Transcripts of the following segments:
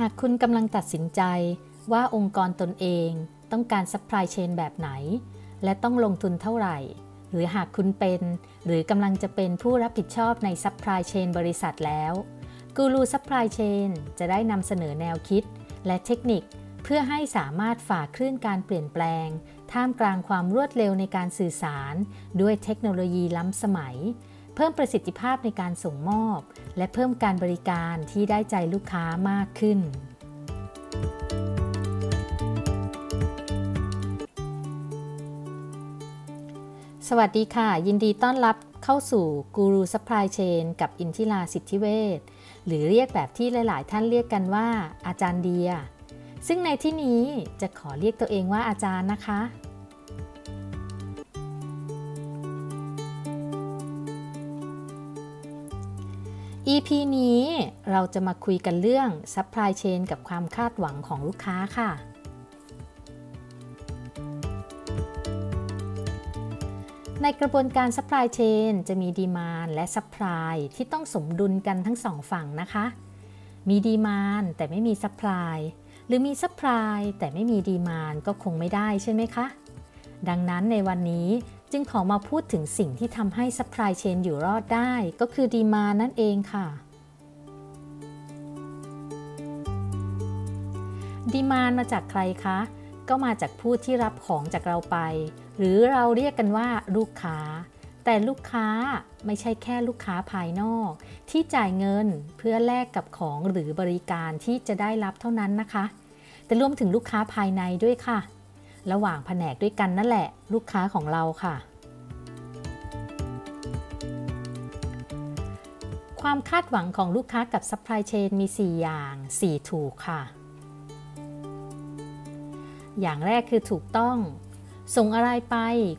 หากคุณกำลังตัดสินใจว่าองค์กรตนเองต้องการ supply chain แบบไหน และต้องลงทุนเท่าไหร่ หรือหากคุณเป็น หรือกำลังจะเป็นผู้รับผิดชอบใน supply chain บริษัทแล้วกูรู supply chain จะได้นำเสนอแนวคิด และเทคนิคเพื่อให้สามารถฝ่าคลื่นการเปลี่ยนแปลง ท่ามกลางความรวดเร็วในการสื่อสาร ด้วยเทคโนโลยีล้ำสมัย เพิ่มประสิทธิภาพในการส่งมอบ และเพิ่มการบริการที่ได้ใจลูกค้ามากขึ้น สวัสดีค่ะ ยินดีต้อนรับเข้าสู่กูรู supply chain กับอินทิราสิทธิเวชหรือเรียกแบบที่หลาย ๆ ท่านเรียกกันว่า อาจารย์เดีย ซึ่งในที่นี้จะขอเรียกตัวเองว่าอาจารย์นะคะ EP นี้เราจะมาคุยกันเรื่อง Supply Chain กับความคาดหวังของลูกค้าค่ะ ในกระบวนการ Supply Chain จะมีดีมานและ Supply ที่ต้องสมดุลกันทั้งสองฝั่งนะคะ มีดีมานแต่ไม่มี Supply หรือมี Supply แต่ไม่มีดีมานก็คงไม่ได้ใช่ไหมคะ ดังนั้นในวันนี้ จึงขอมาพูดถึงสิ่งที่ทำให้ Supply Chain อยู่รอดได้ ก็คือดีมานนั่นเองค่ะดีมานมาจากใครคะ ก็มาจากผู้ที่รับของจากเราไป หรือเราเรียกกันว่าลูกค้า แต่ลูกค้าไม่ใช่แค่ลูกค้าภายนอก ที่จ่ายเงินเพื่อแลกกับของหรือบริการที่จะได้รับเท่านั้นนะคะ แต่รวมถึงลูกค้าภายในด้วยค่ะ ระหว่างแผนกด้วยกันนั่นแหละ ลูกค้าของเราค่ะ ความคาดหวังของลูกค้ากับ supply chain มี 4 อย่าง 4 ถูกค่ะ อย่างแรกคือถูกต้อง ส่งอะไรไป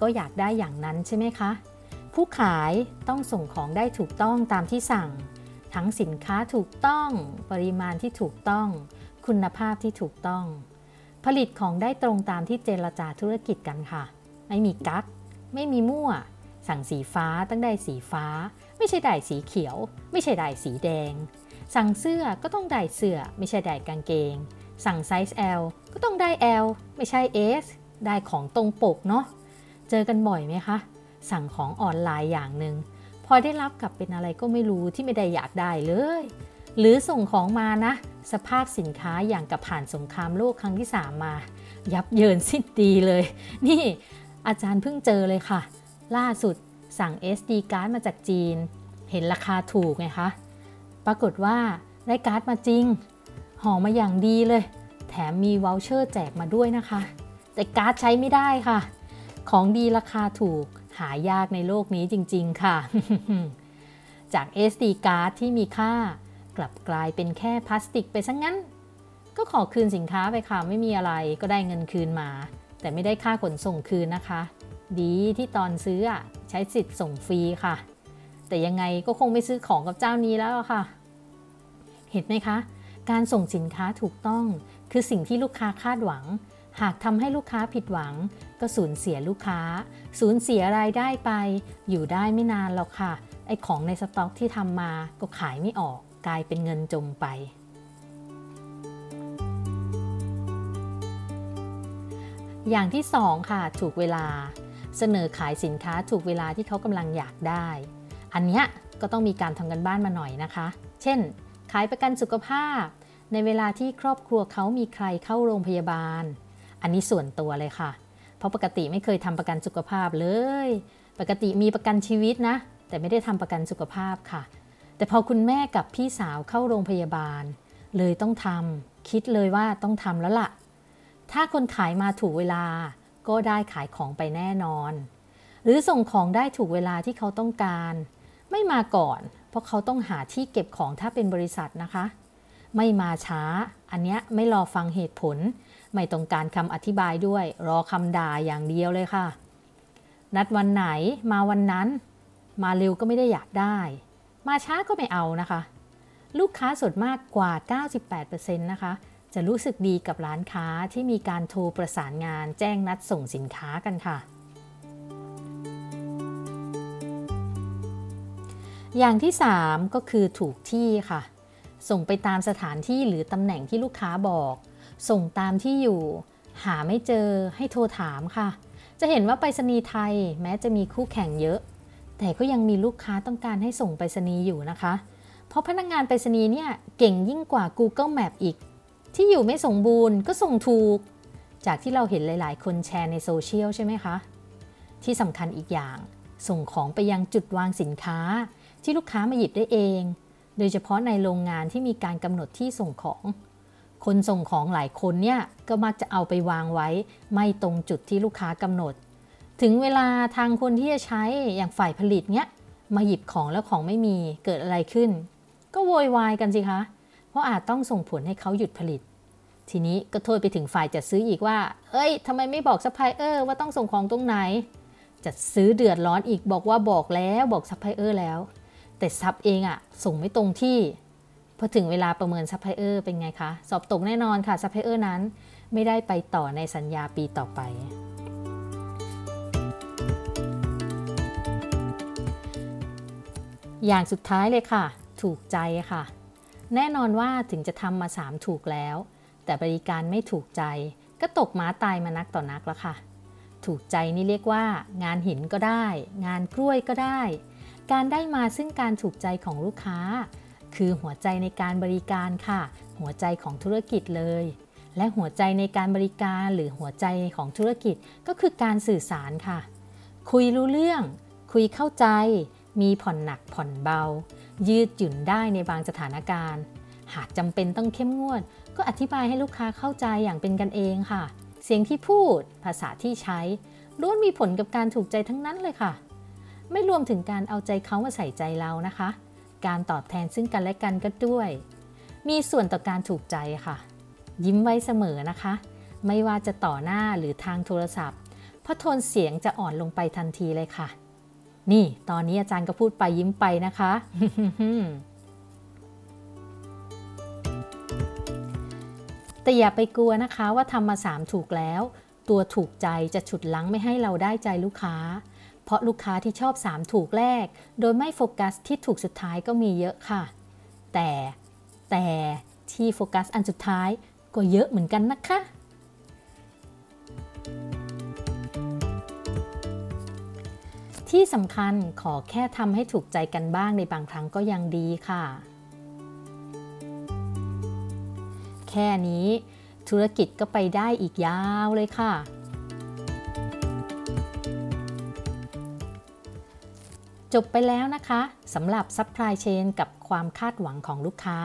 ก็อยากได้อย่างนั้นใช่ไหมคะ ผู้ขายต้องส่งของได้ถูกต้องตามที่สั่ง ทั้งสินค้าถูกต้อง ปริมาณที่ถูกต้อง คุณภาพที่ถูกต้อง ผลิตของได้ตรงตามที่เจรจาธุรกิจกันค่ะ ไม่มีกั๊กไม่มีมั่ว สั่งสีฟ้าต้องได้สีฟ้า ไม่ใช่ได้สีเขียว ไม่ใช่ได้สีแดง สั่งเสื้อก็ต้องได้เสื้อ ไม่ใช่ได้กางเกง สั่งไซส์ L ก็ต้องได้ L ไม่ใช่ S ได้ของตรงปกเนาะ เจอกันบ่อยไหมคะ สั่งของออนไลน์อย่างหนึ่งพอได้รับกลับเป็นอะไรก็ไม่รู้ที่ไม่ได้อยากได้เลย หรือส่งของมานะ สภาพสินค้าอย่างกับผ่านสงครามโลกครั้งที่ 3 มา ยับเยินสิ้นดีเลย นี่อาจารย์เพิ่งเจอเลยค่ะ ล่าสุดสั่ง SD การ์ดมาจากจีน เห็นราคาถูกไงคะ ปรากฏว่าได้การ์ดมาจริง ห่อมาอย่างดีเลย แถมมี voucher แจกมาด้วยนะคะ แต่การ์ดใช้ไม่ได้ค่ะ ของดีราคาถูกหายากในโลกนี้จริง ๆ ค่ะ จาก SD การ์ดที่มีค่า กลับกลายเป็นแค่พลาสติกไปซะงงั้น ก็ขอคืนสินค้าไปค่ะไม่มีอะไรก็ได้เงินคืนมา แต่ไม่ได้ค่าขนส่งคืนนะคะ ดีที่ตอนซื้อใช้สิทธิ์ส่งฟรีค่ะ แต่ยังไงก็คงไม่ซื้อของกับเจ้านี้แล้วค่ะ เห็นไหมคะ การส่งสินค้าถูกต้อง คือสิ่งที่ลูกค้าคาดหวัง หากทำให้ลูกค้าผิดหวัง ก็สูญเสียลูกค้า สูญเสียรายได้ไป อยู่ได้ไม่นานหรอกค่ะไอ้ของในสต็อกที่ทำมาก็ขายไม่ออก กลายเป็นเงินจมไป อย่างที่2ค่ะ ถูกเวลาเสนอขายสินค้าถูกเวลาที่เขากำลังอยากได้ อันเนี้ยก็ต้องมีการทำกันบ้านมาหน่อยนะคะ เช่น ขายประกันสุขภาพ ในเวลาที่ครอบครัวเขามีใครเข้าโรงพยาบาล อันนี้ส่วนตัวเลยค่ะ เพราะปกติไม่เคยทำประกันสุขภาพเลย ปกติมีประกันชีวิตนะ แต่ไม่ได้ทำประกันสุขภาพค่ะ แต่พอคุณแม่กับพี่สาวเข้าโรงพยาบาล เลยต้องทำคิดเลยว่าต้องทำแล้วล่ะ ถ้าคนขายมาถูกเวลาก็ได้ขายของไปแน่นอน หรือส่งของได้ถูกเวลาที่เขาต้องการ ไม่มาก่อน เพราะเขาต้องหาที่เก็บของถ้าเป็นบริษัทนะคะ ไม่มาช้า อันเนี้ยไม่รอฟังเหตุผล ไม่ต้องการคำอธิบายด้วย รอคำด่าอย่างเดียวเลยค่ะ นัดวันไหนมาวันนั้น มาเร็วก็ไม่ได้อยากได้ มาช้าก็ไม่เอานะคะ ลูกค้าส่วนมากกว่า 98%นะคะ จะรู้สึกดีกับร้านค้าที่มีการโทรประสานงานแจ้งนัดส่งสินค้ากันค่ะ อย่างที่ 3 ก็คือถูกที่ค่ะ ส่งไปตามสถานที่หรือตำแหน่งที่ลูกค้าบอก ส่งตามที่อยู่ หาไม่เจอให้โทรถามค่ะ จะเห็นว่าไปรษณีย์ไทยแม้จะมีคู่แข่งเยอะ แต่ก็ยังมีลูกค้าต้องการให้ส่งไปรษณีย์อยู่นะคะ เพราะพนักงงานไปรษณีย์เนี่ยเก่งยิ่งกว่า Google Map อีก ที่อยู่ไม่สมบูรณ์ก็ส่งถูก จากที่เราเห็นหลาย ๆ คนแชร์ในโซเชียลใช่ไหมคะ ที่สำคัญอีกอย่าง ส่งของไปยังจุดวางสินค้า ที่ลูกค้ามาหยิบได้เอง โดยเฉพาะในโรงงานที่มีการกำหนดที่ส่งของ คนส่งของหลายคนเนี่ยก็มักจะเอาไปวางไว้ ไม่ตรงจุดที่ลูกค้ากำหนด ถึงเวลาทางคนที่จะใช้อย่างฝ่ายผลิตเนี่ยมาหยิบของแล้วของไม่มีเกิดอะไรขึ้น ก็โวยวายกันสิคะ เพราะอาจต้องส่งผลให้เขาหยุดผลิต ทีนี้ก็โทษไปถึงฝ่ายจัดซื้ออีกว่า เอ้ยทำไมไม่บอกซัพพลายเออร์ว่าต้องส่งของตรงไหน จัดซื้อเดือดร้อนอีกบอกว่าบอกแล้วบอกซัพพลายเออร์แล้ว แต่ซัพเองอะส่งไม่ตรงที่พอถึงเวลาประเมินซัพพลายเออร์เป็นไงคะ สอบตกแน่นอนค่ะซัพพลายเออร์นั้น ไม่ได้ไปต่อในสัญญาปีต่อไป อย่างสุดท้ายเลยค่ะ ถูกใจค่ะ แน่นอนว่าถึงจะทำมา 3 ถูกแล้ว แต่บริการไม่ถูกใจ ก็ตกม้าตายมานักต่อนักแล้วค่ะ ถูกใจนี่เรียกว่า งานหินก็ได้ งานกล้วยก็ได้ การได้มาซึ่งการถูกใจของลูกค้า คือหัวใจในการบริการค่ะ หัวใจของธุรกิจเลย และหัวใจในการบริการหรือหัวใจของธุรกิจก็คือการสื่อสารค่ะ คุยรู้เรื่อง คุยเข้าใจมีผ่อนหนักผ่อนเบา ยืดหยุ่นได้ในบางสถานการณ์ หากจำเป็นต้องเข้มงวด ก็อธิบายให้ลูกค้าเข้าใจอย่างเป็นกันเองค่ะ เสียงที่พูด ภาษาที่ใช้ล้วนมีผลกับการถูกใจทั้งนั้นเลยค่ะ ไม่รวมถึงการเอาใจเขามาใส่ใจเรานะคะ การตอบแทนซึ่งกันและกันก็ด้วย มีส่วนต่อการถูกใจค่ะ ยิ้มไว้เสมอนะคะ ไม่ว่าจะต่อหน้าหรือทางโทรศัพท์เพราะโทนเสียงจะอ่อนลงไปทันทีเลยค่ะ นี่ตอนนี้อาจารย์ก็พูดไปยิ้มไปนะคะ แต่อย่าไปกลัวนะคะว่าทำมา3ถูกแล้ว ตัวถูกใจจะฉุดลังไม่ให้เราได้ใจลูกค้า เพราะลูกค้าที่ชอบ3ถูกแรก โดยไม่โฟกัสที่ถูกสุดท้ายก็มีเยอะค่ะ แต่แต่ที่โฟกัสอันสุดท้ายก็เยอะเหมือนกันนะคะ ที่สำคัญขอแค่ทำให้ถูกใจกันบ้างในบางครั้งก็ยังดีค่ะ แค่นี้ธุรกิจก็ไปได้อีกยาวเลยค่ะ จบไปแล้วนะคะสำหรับซัพพลายเชนกับความคาดหวังของลูกค้า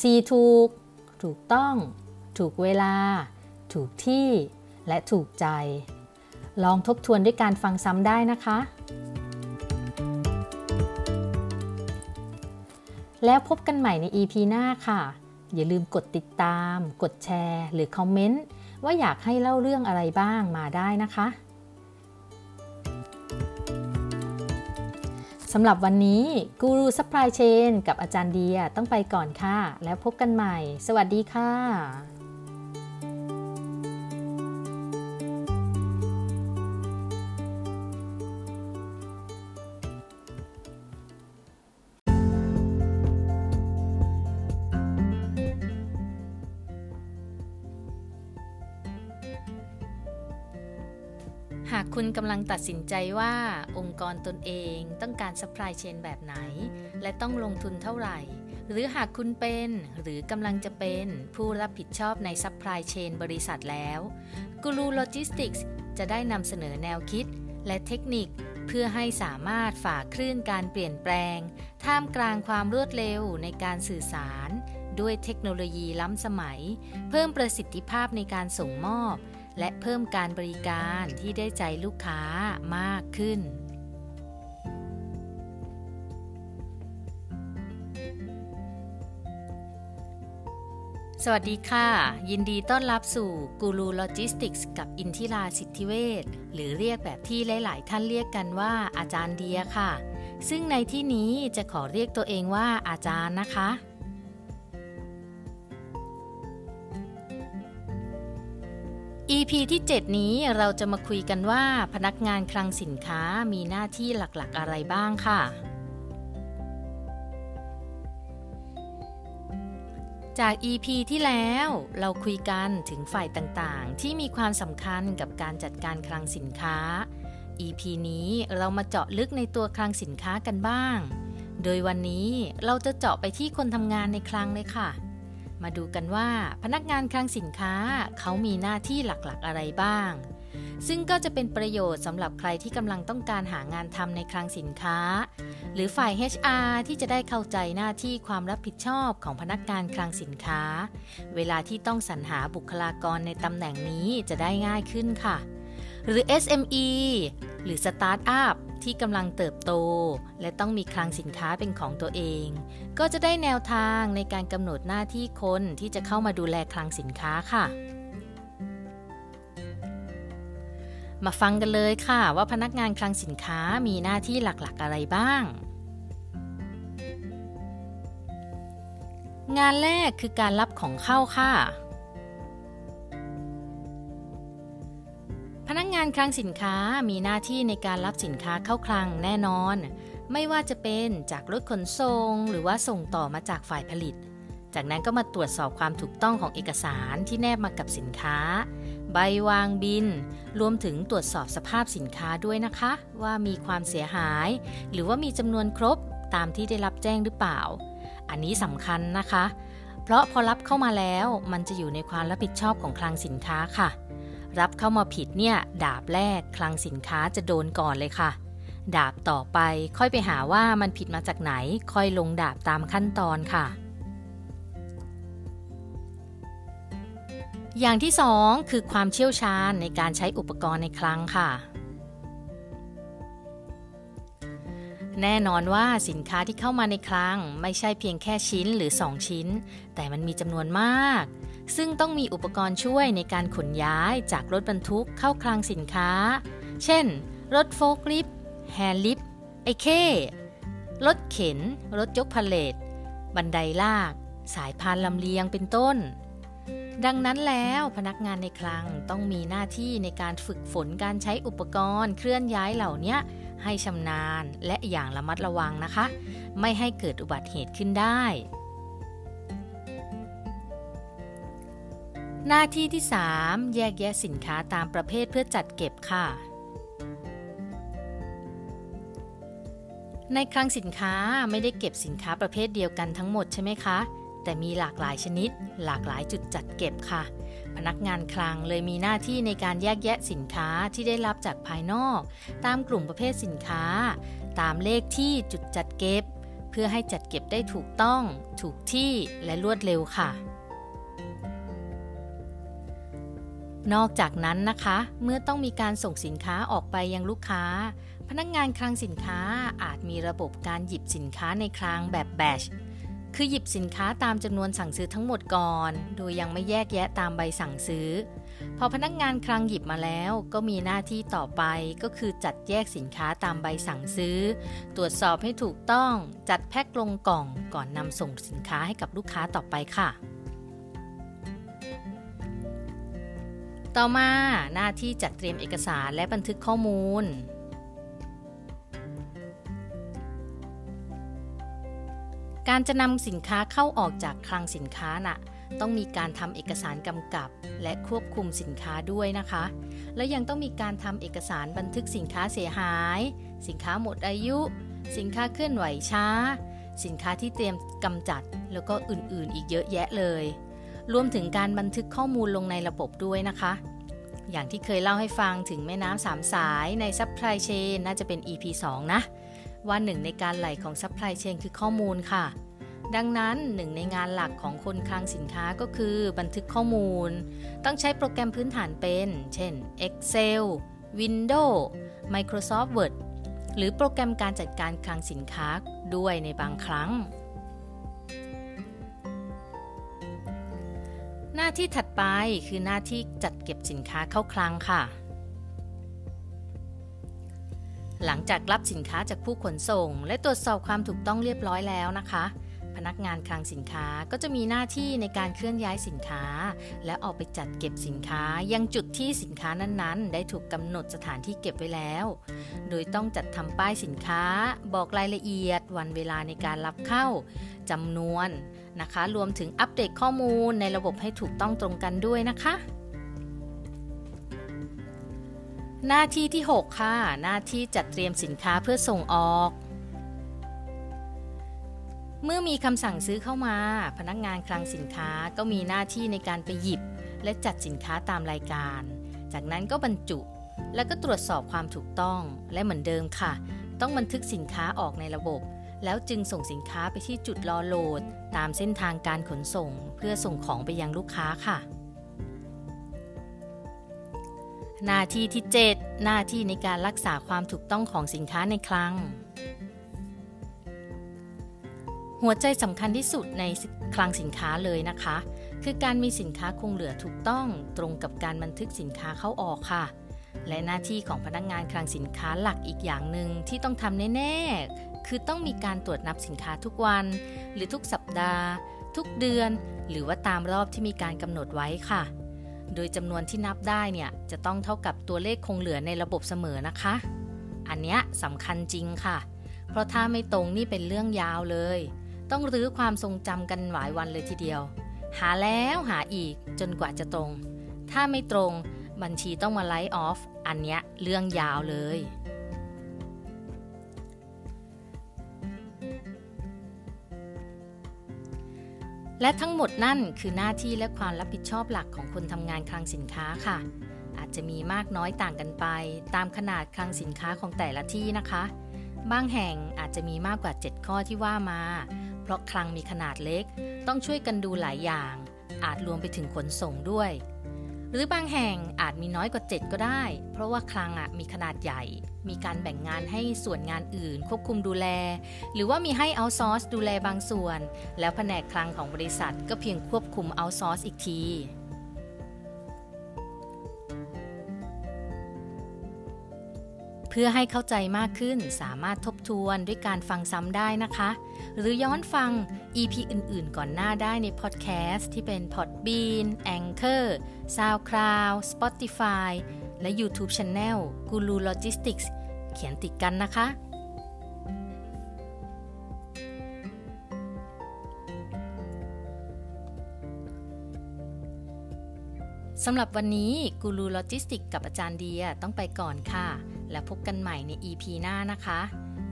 C ถูก ถูกต้อง ถูกเวลา ถูกที่ และถูกใจ ลองทบทวนด้วยการฟังซ้ำได้นะคะ แล้วพบกันใหม่ใน EP หน้าค่ะ อย่าลืมกดติดตาม กดแชร์ หรือคอมเมนต์ว่าอยากให้เล่าเรื่องอะไรบ้างมาได้นะคะสำหรับวันนี้กูรูซัพพลายเชนกับอาจารย์เดียต้องไปก่อนค่ะ แล้วพบกันใหม่ สวัสดีค่ะ กำลังตัดสินใจว่าองค์กรตนเองต้องการ supply chain แบบไหน และต้องลงทุนเท่าไหร่ หรือหากคุณเป็นหรือกำลังจะเป็นผู้รับผิดชอบใน supply chain บริษัทแล้ว Guru Logistics จะได้นำเสนอแนวคิด และเทคนิคเพื่อให้สามารถฝ่าคลื่นการเปลี่ยนแปลง ท่ามกลางความรวดเร็วในการสื่อสาร ด้วยเทคโนโลยีล้ำสมัย เพิ่มประสิทธิภาพในการส่งมอบ และเพิ่มการบริการที่ได้ใจลูกค้ามากขึ้น สวัสดีค่ะ ยินดีต้อนรับสู่กูรูโลจิสติกส์กับอินทิราสิทธิเวชหรือเรียกแบบที่หลาย ๆ ท่านเรียกกันว่าอาจารย์เดียค่ะ ซึ่งในที่นี้จะขอเรียกตัวเองว่าอาจารย์นะคะ EP ที่ 7 นี้เราจะมาคุยกันว่าพนักงานคลังสินค้ามีหน้าที่หลักๆอะไรบ้างค่ะ จาก EP ที่แล้วเราคุยกันถึงฝ่ายต่างๆ ที่มีความสำคัญกับการจัดการคลังสินค้า EP นี้เรามาเจาะลึกในตัวคลังสินค้ากันบ้าง โดยวันนี้เราจะเจาะไปที่คนทำงานในคลังเลยค่ะ มาดูกันว่าพนักงานคลังสินค้าเขามีหน้าที่หลักๆอะไรบ้าง ซึ่งก็จะเป็นประโยชน์สำหรับใครที่กำลังต้องการหางานทำในคลังสินค้า หรือฝ่าย HR ที่จะได้เข้าใจหน้าที่ความรับผิดชอบของพนักงานคลังสินค้า เวลาที่ต้องสรรหาบุคลากรในตำแหน่งนี้จะได้ง่ายขึ้นค่ะ หรือ SME หรือสตาร์ทอัพที่กำลังเติบโต และต้องมีคลังสินค้าเป็นของตัวเอง ก็จะได้แนวทางในการกำหนดหน้าที่คนที่จะเข้ามาดูแลคลังสินค้าค่ะ มาฟังกันเลยค่ะว่าพนักงานคลังสินค้ามีหน้าที่หลักๆอะไรบ้าง งานแรกคือการรับของเข้าค่ะ พนักงานคลังสินค้ามีหน้าที่ในการรับสินค้าเข้าคลังแน่นอน ไม่ว่าจะเป็นจากรถขนส่งหรือว่าส่งต่อมาจากฝ่ายผลิต จากนั้นก็มาตรวจสอบความถูกต้องของเอกสารที่แนบมากับสินค้า ใบวางบิน รวมถึงตรวจสอบสภาพสินค้าด้วยนะคะ ว่ามีความเสียหาย หรือว่ามีจำนวนครบตามที่ได้รับแจ้งหรือเปล่า อันนี้สำคัญนะคะ เพราะพอรับเข้ามาแล้วมันจะอยู่ในความรับผิดชอบของคลังสินค้าค่ะ รับเข้ามาผิดเนี่ยดาบแรกคลังสินค้าจะโดนก่อนเลยค่ะ ดาบต่อไปค่อยไปหาว่ามันผิดมาจากไหนค่อยลงดาบตามขั้นตอนค่ะ อย่างที่สองคือความเชี่ยวชาญในการใช้อุปกรณ์ในคลังค่ะแน่นอนว่าสินค้าที่เข้ามาในคลังไม่ใช่เพียงแค่ชิ้นหรือ 2 ชิ้น แต่มันมีจำนวนมาก ซึ่งต้องมีอุปกรณ์ช่วยในการขนย้ายจากรถบรรทุกเข้าคลังสินค้า เช่น รถโฟล์คลิฟต์ hand lift ไอเครถเข็น รถยกพาเลทบันไดลาก สายพานลำเลียงเป็นต้น ดังนั้นแล้วพนักงานในคลังต้องมีหน้าที่ในการฝึกฝนการใช้อุปกรณ์เคลื่อนย้ายเหล่านี้ให้ชำนาญและอย่างระมัดระวังนะคะ ไม่ให้เกิดอุบัติเหตุขึ้นได้ หน้าที่ที่ 3 แยกแยะสินค้าตามประเภทเพื่อจัดเก็บค่ะ ในคลังสินค้าไม่ได้เก็บสินค้าประเภทเดียวกันทั้งหมดใช่ไหมคะ แต่มีหลากหลายชนิด หลากหลายจุดจัดเก็บค่ะ พนักงานคลังเลยมีหน้าที่ในการแยกแยะสินค้าที่ได้รับจากภายนอก ตามกลุ่มประเภทสินค้า ตามเลขที่จุดจัดเก็บ เพื่อให้จัดเก็บได้ถูกต้อง ถูกที่และรวดเร็วค่ะ นอกจากนั้นนะคะ เมื่อต้องมีการส่งสินค้าออกไปยังลูกค้า พนักงานคลังสินค้าอาจมีระบบการหยิบสินค้าในคลังแบบแบชคือหยิบสินค้าตามจำนวนสั่งซื้อทั้งหมดก่อน โดยยังไม่แยกแยะตามใบสั่งซื้อ พอพนักงานคลังหยิบมาแล้วก็มีหน้าที่ต่อไปก็คือจัดแยกสินค้าตามใบสั่งซื้อ ตรวจสอบให้ถูกต้อง จัดแพ็คลงกล่องก่อนนำส่งสินค้าให้กับลูกค้าต่อไปค่ะ ต่อมาหน้าที่จัดเตรียมเอกสารและบันทึกข้อมูล การจะนำสินค้าเข้าออกจากคลังสินค้าน่ะต้องมีการทำเอกสารกำกับ และควบคุมสินค้าด้วยนะคะ และยังต้องมีการทำเอกสารบันทึกสินค้าเสียหาย สินค้าหมดอายุ สินค้าเคลื่อนไหวช้า สินค้าที่เตรียมกำจัด แล้วก็อื่นๆ อีกเยอะแยะเลย รวมถึงการบันทึกข้อมูลลงในระบบด้วยนะคะ อย่างที่เคยเล่าให้ฟังถึงแม่น้ำสามสายในซัพพลายเชนน่าจะเป็น EP 2 นะ ว่าหนึ่งในการไหลของซัพพลายเชนคือข้อมูลค่ะ ดังนั้นหนึ่งในงานหลักของคนคลังสินค้าก็คือบันทึกข้อมูล ต้องใช้โปรแกรมพื้นฐานเป็น เช่น Excel Windows Microsoft Word หรือโปรแกรมการจัดการคลังสินค้าด้วยในบางครั้ง หน้าที่ถัดไปคือหน้าที่จัดเก็บสินค้าเข้าคลังค่ะ หลังจากรับสินค้าจากผู้ขนส่ง และตรวจสอบความถูกต้องเรียบร้อยแล้วนะคะ พนักงานคลังสินค้าก็จะมีหน้าที่ในการเคลื่อนย้ายสินค้า และออกไปจัดเก็บสินค้ายังจุดที่สินค้านั้นๆ ได้ถูกกำหนดสถานที่เก็บไว้แล้ว โดยต้องจัดทำป้ายสินค้า บอกรายละเอียด วันเวลาในการรับเข้าจำนวนนะคะ รวมถึงอัปเดตข้อมูลในระบบให้ถูกต้องตรงกันด้วยนะคะหน้าที่ที่ 6 ค่ะ หน้าที่จัดเตรียมสินค้าเพื่อส่งออก เมื่อมีคำสั่งซื้อเข้ามา พนักงานคลังสินค้าก็มีหน้าที่ในการไปหยิบ และจัดสินค้าตามรายการ จากนั้นก็บรรจุ แล้วก็ตรวจสอบความถูกต้องและเหมือนเดิมค่ะ ต้องบันทึกสินค้าออกในระบบ แล้วจึงส่งสินค้าไปที่จุดรอโหลด ตามเส้นทางการขนส่ง เพื่อส่งของไปยังลูกค้าค่ะ หน้าที่ที่ 7 หน้าที่ในการรักษาความถูกต้องของสินค้าในคลัง หัวใจสำคัญที่สุดในคลังสินค้าเลยนะคะ คือการมีสินค้าคงเหลือถูกต้องตรงกับการบันทึกสินค้าเข้าออกค่ะ และหน้าที่ของพนักงงานคลังสินค้าหลักอีกอย่างหนึ่งที่ต้องทำแน่ๆ คือต้องมีการตรวจนับสินค้าทุกวัน หรือทุกสัปดาห์ ทุกเดือน หรือว่าตามรอบที่มีการกำหนดไว้ค่ะ โดยจำนวนที่นับได้เนี่ยจะต้องเท่ากับตัวเลขคงเหลือในระบบเสมอนะคะ อันนี้สำคัญจริงค่ะ เพราะถ้าไม่ตรงนี่เป็นเรื่องยาวเลย ต้องรื้อความทรงจำกันหลายวันเลยทีเดียว หาแล้วหาอีกจนกว่าจะตรง ถ้าไม่ตรงบัญชีต้องมาไลฟ์ออฟ อันเนี้ยเรื่องยาวเลย และทั้งหมดนั่นคือหน้าที่และความรับผิดชอบหลักของคนทำงานคลังสินค้าค่ะ อาจจะมีมากน้อยต่างกันไป ตามขนาดคลังสินค้าของแต่ละที่นะคะ บางแห่งอาจจะมีมากกว่า 7 ข้อที่ว่ามา เพราะคลังมีขนาดเล็ก ต้องช่วยกันดูหลายอย่าง อาจรวมไปถึงขนส่งด้วย หรือบางแห่งอาจมีน้อยกว่า 7 ก็ได้ เพราะว่าคลังอะมีขนาดใหญ่ มีการแบ่งงานให้ส่วนงานอื่น ควบคุมดูแล หรือว่ามีให้เอาซอร์สดูแลบางส่วน แล้วแผนกคลังของบริษัทก็เพียงควบคุมเอาซอร์สอีกที พื่อให้เข้าใจมากขึ้นสามารถทบทวนด้วยการฟังซ้ำได้นะคะ หรือย้อนฟัง EP อื่นๆ ก่อนหน้าได้ในพอดแคสต์ที่เป็น Podbean Anchor SoundCloud Spotify และ YouTube Channel Guru Logistics เขียนติดกันนะคะ สำหรับวันนี้กูรูโลจิสติกกับอาจารย์เดียต้องไปก่อนค่ะ แล้วพบกันใหม่ใน EP หน้านะคะ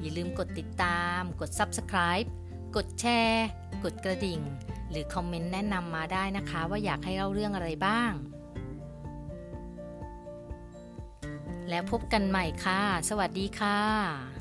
อย่าลืมกดติดตาม กด Subscribe กดแชร์ กดกระดิ่ง หรือคอมเมนต์แนะนำมาได้นะคะ ว่าอยากให้เล่าเรื่องอะไรบ้าง แล้วพบกันใหม่ค่ะ สวัสดีค่ะ